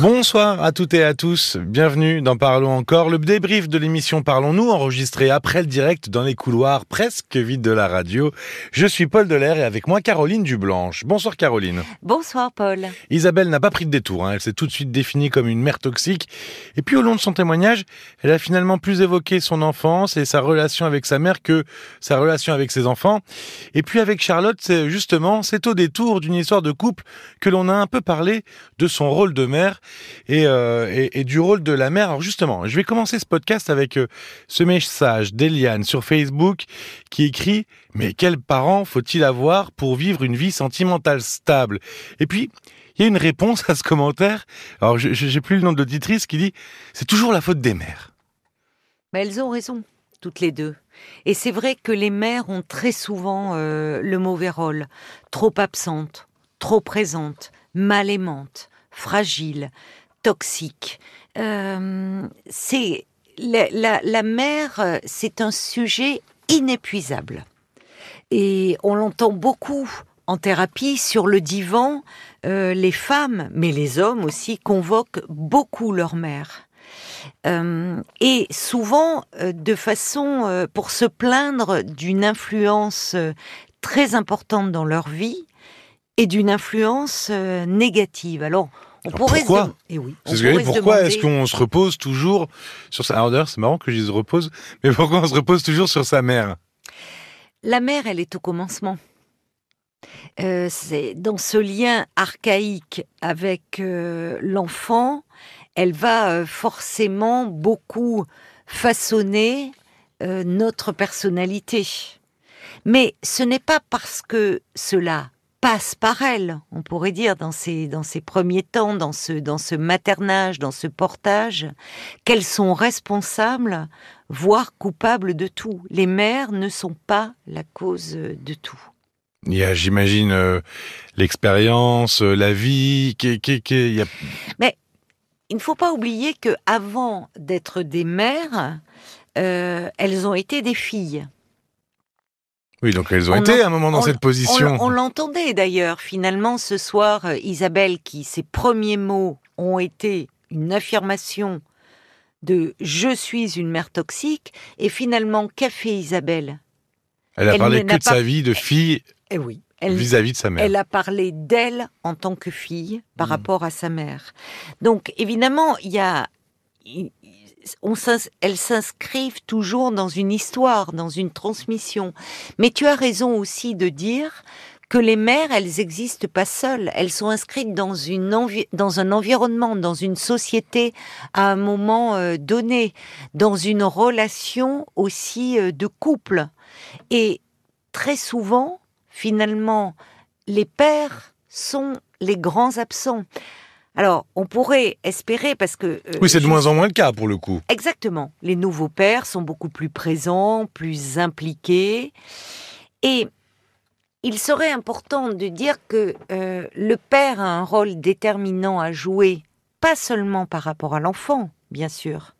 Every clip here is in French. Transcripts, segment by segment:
Bonsoir à toutes et à tous. Bienvenue dans Parlons encore, le débrief de l'émission Parlons-nous, enregistré après le direct dans les couloirs presque vides de la radio. Je suis Paul Delair et avec moi Caroline Dublanche. Bonsoir Caroline. Bonsoir Paul. Isabelle n'a pas pris de détour, hein. elle s'est tout de suite définie comme une mère toxique. Et puis au long de son témoignage, elle a finalement plus évoqué son enfance et sa relation avec sa mère que sa relation avec ses enfants. Et puis avec Charlotte, justement, c'est au détour d'une histoire de couple que l'on a un peu parlé de son rôle de mère euh, et, du rôle de la mère. Alors justement, je vais commencer ce podcast avec euh, ce message d'Eliane sur Facebook qui écrit « Mais quels parents faut-il avoir pour vivre une vie sentimentale stable ?» Et puis, il y a une réponse à ce commentaire. Alors, je n'ai plus le nom de l'auditrice qui dit « C'est toujours la faute des mères. » Mais elles ont raison, toutes les deux. Et c'est vrai que les mères ont très souvent euh, le mauvais rôle, trop absentes, trop présentes, mal aimantes, fragile, toxique. Euh, c'est la, la, mère, c'est un sujet inépuisable. Et on l'entend beaucoup en thérapie, sur le divan, euh, les femmes, mais les hommes aussi, convoquent beaucoup leur mère. Euh, et souvent de façon pour se plaindre d'une influence très importante dans leur vie et d'une influence négative. Alors, on pourrait pourquoi eh oui, pourquoi est-ce qu'on se repose toujours sur sa... Alors c'est marrant que je dise repose, mais pourquoi on se repose toujours sur sa mère? La mère, elle est au commencement. Euh, c'est dans ce lien archaïque avec euh, l'enfant, elle va euh, forcément beaucoup façonner notre personnalité. Mais ce n'est pas parce que cela passe par elle, on pourrait dire, dans ces, dans ces premiers temps, dans ce, dans ce maternage, dans ce portage, qu'elles sont responsables, voire coupables de tout. Les mères ne sont pas la cause de tout. Il y a, j'imagine, euh, l'expérience, euh, la vie, qui, qui, a... Mais il ne faut pas oublier que avant d'être des mères, euh, elles ont été des filles. Oui, donc elles ont été à un moment dans cette position. On, l'entendait d'ailleurs. Finalement, ce soir, euh, Isabelle, qui ses premiers mots ont été une affirmation de je suis une mère toxique, et finalement, qu'a fait Isabelle? Elle a parlé que de sa vie de fille. Eh oui. vis-à-vis de sa mère. Elle a parlé d'elle en tant que fille par hmm. rapport à sa mère. Donc évidemment, il y a, elles s'inscrivent toujours dans une histoire, dans une transmission. Mais tu as raison aussi de dire que les mères, elles n'existent pas seules. Elles sont inscrites dans, une dans un environnement, dans une société à un moment euh, donné, dans une relation aussi euh, de couple. Et très souvent, finalement, les pères sont les grands absents. Alors, on pourrait espérer, parce que... Euh, oui, c'est de moins en moins le cas, pour le coup. Exactement. Les nouveaux pères sont beaucoup plus présents, plus impliqués. Et il serait important de dire que euh, le père a un rôle déterminant à jouer, pas seulement par rapport à l'enfant, bien sûr,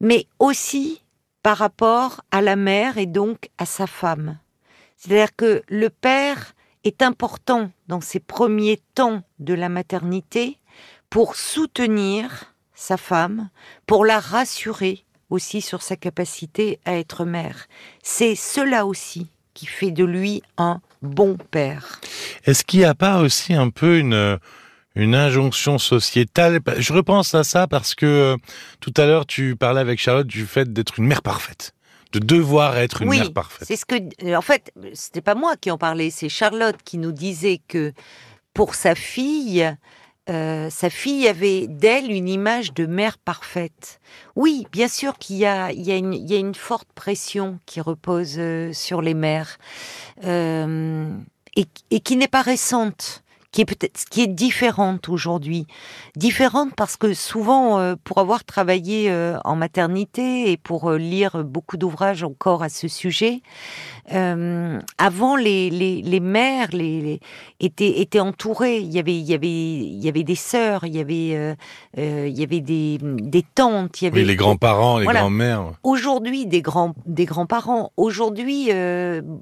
mais aussi par rapport à la mère et donc à sa femme. C'est-à-dire que le père est important dans ces premiers temps de la maternité pour soutenir sa femme, pour la rassurer aussi sur sa capacité à être mère. C'est cela aussi qui fait de lui un bon père. Est-ce qu'il n'y a pas aussi un peu une, injonction sociétale? Je repense à ça parce que euh, tout à l'heure tu parlais avec Charlotte du fait d'être une mère parfaite de devoir être une mère parfaite. C'est ce que, euh, en fait, c'était pas moi qui en parlais, c'est Charlotte qui nous disait que pour sa fille, euh, sa fille avait d'elle une image de mère parfaite. Oui, bien sûr qu'il y a, il y, a une, il y a une forte pression qui repose euh, sur les mères et, et, qui n'est pas récente qui est peut-être qui est différente aujourd'hui. Différente parce que souvent, euh, pour avoir travaillé euh, en maternité et pour euh, lire beaucoup d'ouvrages encore à ce sujet, avant les, les, les mères les, étaient, étaient entourées. Il y avait il y avait il y avait des sœurs, il y avait il y avait des, des tantes, il y avait les grands-parents, les grands-mères. Aujourd'hui, des grands des grands-parents. Aujourd'hui,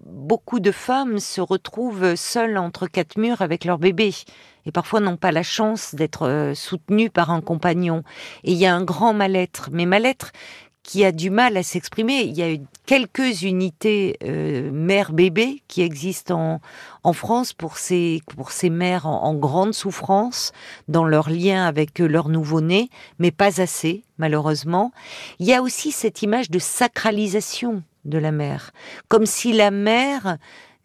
beaucoup de femmes se retrouvent seules entre quatre murs avec leur bébé et parfois n'ont pas la chance d'être euh, soutenues par un compagnon. Et il y a un grand mal-être, mais mal-être qui a du mal à s'exprimer. Il y a quelques unités euh, mère-bébé qui existent en, France pour ces, pour ces mères en, grande souffrance dans leur lien avec leur nouveau-né, mais pas assez, malheureusement. Il y a aussi cette image de sacralisation de la mère, comme si la mère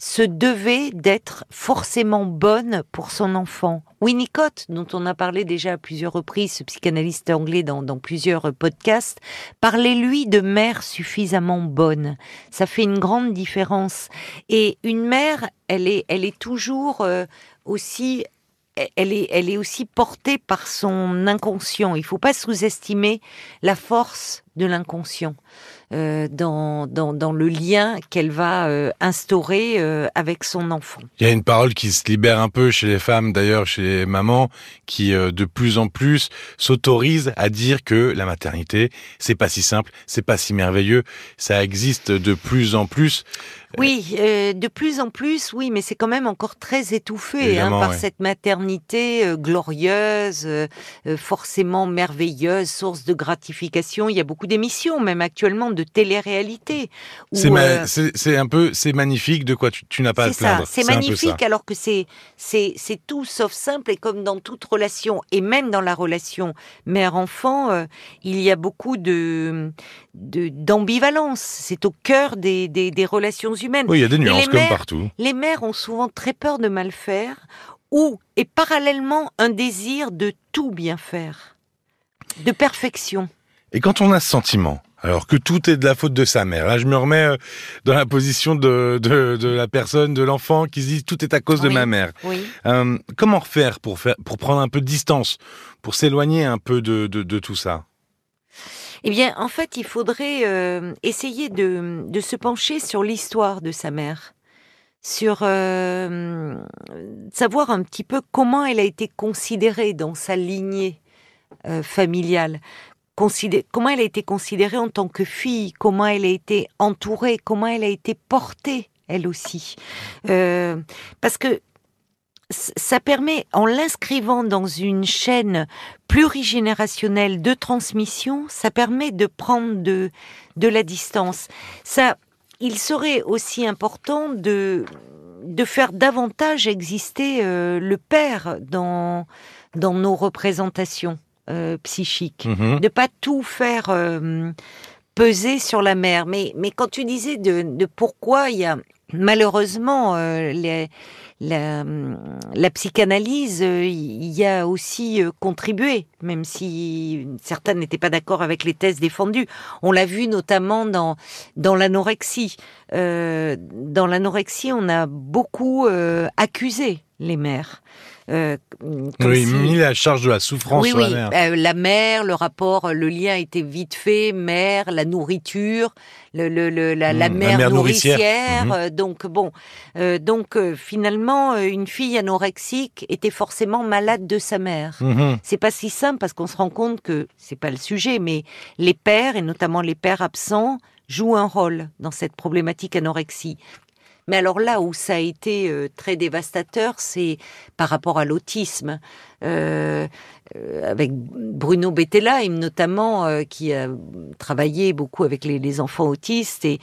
se devait d'être forcément bonne pour son enfant. Winnicott, dont on a parlé déjà à plusieurs reprises, ce psychanalyste anglais dans, plusieurs podcasts, parlait lui de mère suffisamment bonne. Ça fait une grande différence. Et une mère, elle est, elle est toujours euh, aussi elle est, elle est aussi portée par son inconscient. Il faut pas sous-estimer la force de l'inconscient. Euh, dans, dans, dans, le lien qu'elle va euh, instaurer euh, avec son enfant. Il y a une parole qui se libère un peu chez les femmes, d'ailleurs chez les mamans, qui de plus en plus s'autorisent à dire que la maternité, c'est pas si simple, c'est pas si merveilleux, ça existe de plus en plus. Oui, de plus en plus, oui, mais c'est quand même encore très étouffé hein, par cette maternité glorieuse, forcément merveilleuse, source de gratification. Il y a beaucoup d'émissions, même actuellement, de télé-réalité. Euh, c'est un peu, c'est magnifique. De quoi tu, n'as pas à te plaindre. C'est magnifique, alors que c'est tout sauf simple. Et comme dans toute relation, et même dans la relation mère-enfant, euh, il y a beaucoup de d'ambivalence. c'est au cœur des, des, relations humaines. Oui, il y a des nuances comme partout. Les mères ont souvent très peur de mal faire, ou et parallèlement un désir de tout bien faire, de perfection. Et quand on a ce sentiment, alors que tout est de la faute de sa mère. Là, je me remets euh, dans la position de, de, la personne, de l'enfant qui se dit tout est à cause de ma mère. Euh, comment faire pour faire pour prendre un peu de distance, pour s'éloigner un peu de, de, tout ça? Eh bien, en fait, il faudrait euh, essayer de, se pencher sur l'histoire de sa mère sur savoir un petit peu comment elle a été considérée dans sa lignée familiale, comment elle a été considérée en tant que fille, comment elle a été entourée, comment elle a été portée, elle aussi. Euh, parce que ça permet, en l'inscrivant dans une chaîne plurigénérationnelle de transmission, ça permet de prendre de, de la distance. Ça, il serait aussi important de, de faire davantage exister euh, le père dans, dans nos représentations. Euh, psychique, mhm. de pas tout faire euh, peser sur la mère. Mais, mais quand tu disais de, de pourquoi il y a malheureusement les, la, psychanalyse il y a aussi contribué, même si certains n'étaient pas d'accord avec les thèses défendues. On l'a vu notamment dans, dans l'anorexie. dans l'anorexie, on a beaucoup accusé les mères. Euh, oui, mis la charge de la souffrance sur la mère. Euh, la mère, le rapport, le lien était vite fait, mère, la nourriture, le, la, mmh, mère, nourricière. Mmh. Euh, donc bon, donc finalement, une fille anorexique était forcément malade de sa mère. Mmh. C'est pas si simple parce qu'on se rend compte que c'est pas le sujet, mais les pères et notamment les pères absents jouent un rôle dans cette problématique anorexie. Mais alors là où ça a été euh, très dévastateur, c'est par rapport à l'autisme. Euh, avec Bruno Bettelheim notamment, euh, qui a travaillé beaucoup avec les, enfants autistes et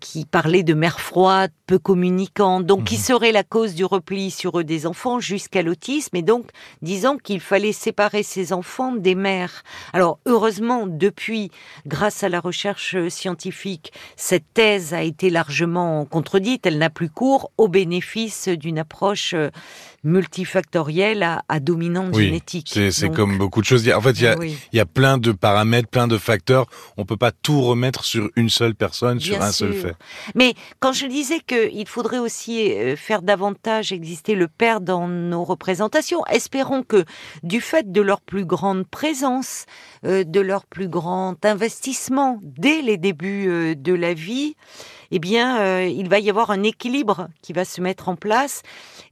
qui parlait de mère froide, peu communicante, donc qui mhm. serait la cause du repli sur eux des enfants jusqu'à l'autisme, et donc disant qu'il fallait séparer ces enfants des mères. Alors heureusement, depuis, grâce à la recherche scientifique, cette thèse a été largement contredite, elle n'a plus cours au bénéfice d'une approche multifactorielle à, à dominante génétique. C'est comme beaucoup de choses. En fait, il y, a, il y a plein de paramètres, plein de facteurs. On peut pas tout remettre sur une seule personne, sur un seul fait. Mais quand je disais qu'il faudrait aussi euh, faire davantage exister le père dans nos représentations, espérons que du fait de leur plus grande présence, euh, de leur plus grand investissement dès les débuts euh, de la vie, eh bien, euh, il va y avoir un équilibre qui va se mettre en place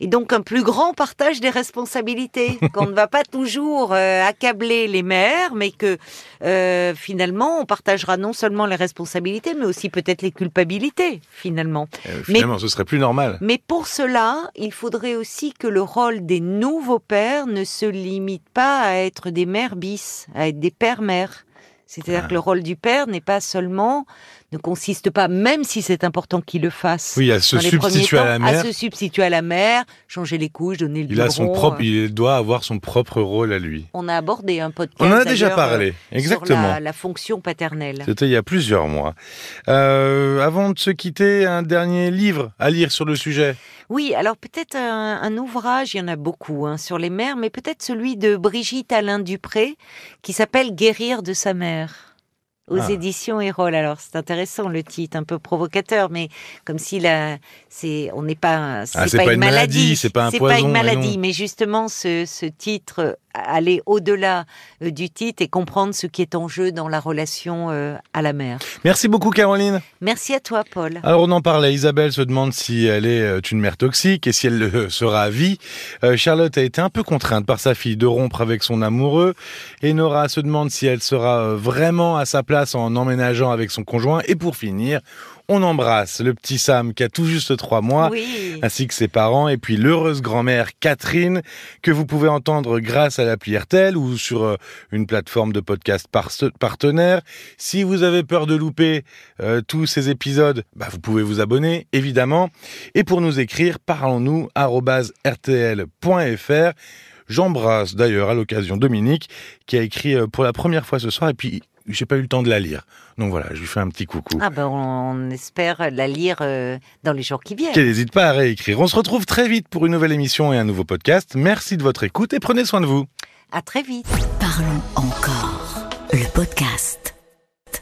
et donc un plus grand partage des responsabilités. Qu'on ne va pas toujours euh, accabler les mères, mais que euh, finalement, on partagera non seulement les responsabilités, mais aussi peut-être les culpabilités, finalement. finalement, ce serait plus normal. Mais pour cela, il faudrait aussi que le rôle des nouveaux pères ne se limite pas à être des mères bis, à être des pères-mères. C'est-à-dire ah. que le rôle du père n'est pas seulement ne consiste pas, même si c'est important qu'il le fasse. Oui, à se substituer à la mère. À se substituer à la mère, changer les couches, donner le il A son propre, il doit avoir son propre rôle à lui. On a abordé un podcast. On en a déjà parlé, euh, exactement. Sur la, fonction paternelle. C'était il y a plusieurs mois. Euh, avant de se quitter, un dernier livre à lire sur le sujet. Oui, alors peut-être un, ouvrage, il y en a beaucoup hein, sur les mères, mais peut-être celui de Brigitte Alain Dupré qui s'appelle Guérir de sa mère aux ah. éditions Erol. Alors c'est intéressant le titre, un peu provocateur, mais comme si là, c'est, on n'est pas, c'est ah, pas, une maladie, c'est pas un poison. C'est pas une maladie, mais justement ce, ce titre aller au-delà euh, du titre et comprendre ce qui est en jeu dans la relation euh, à la mère. Merci beaucoup Caroline. Merci à toi Paul. Alors on en parlait, Isabelle se demande si elle est euh, une mère toxique et si elle le sera à vie. Charlotte a été un peu contrainte par sa fille de rompre avec son amoureux et Nora se demande si elle sera vraiment à sa place en emménageant avec son conjoint. Et pour finir, on embrasse le petit Sam qui a tout juste trois mois, ainsi que ses parents, et puis l'heureuse grand-mère Catherine, que vous pouvez entendre grâce à l'appli RTL ou sur euh, une plateforme de podcast partenaire. Si vous avez peur de louper euh, tous ces épisodes, bah, vous pouvez vous abonner, évidemment. Et pour nous écrire, parlons-nous rtl.fr. J'embrasse d'ailleurs à l'occasion Dominique qui a écrit euh, pour la première fois ce soir et puis j'ai pas eu le temps de la lire. Donc voilà, je lui fais un petit coucou. Ah ben on espère la lire euh, dans les jours qui viennent. Qu'elle n'hésite pas à réécrire. On se retrouve très vite pour une nouvelle émission et un nouveau podcast. Merci de votre écoute et prenez soin de vous. À très vite. Parlons encore. Le podcast.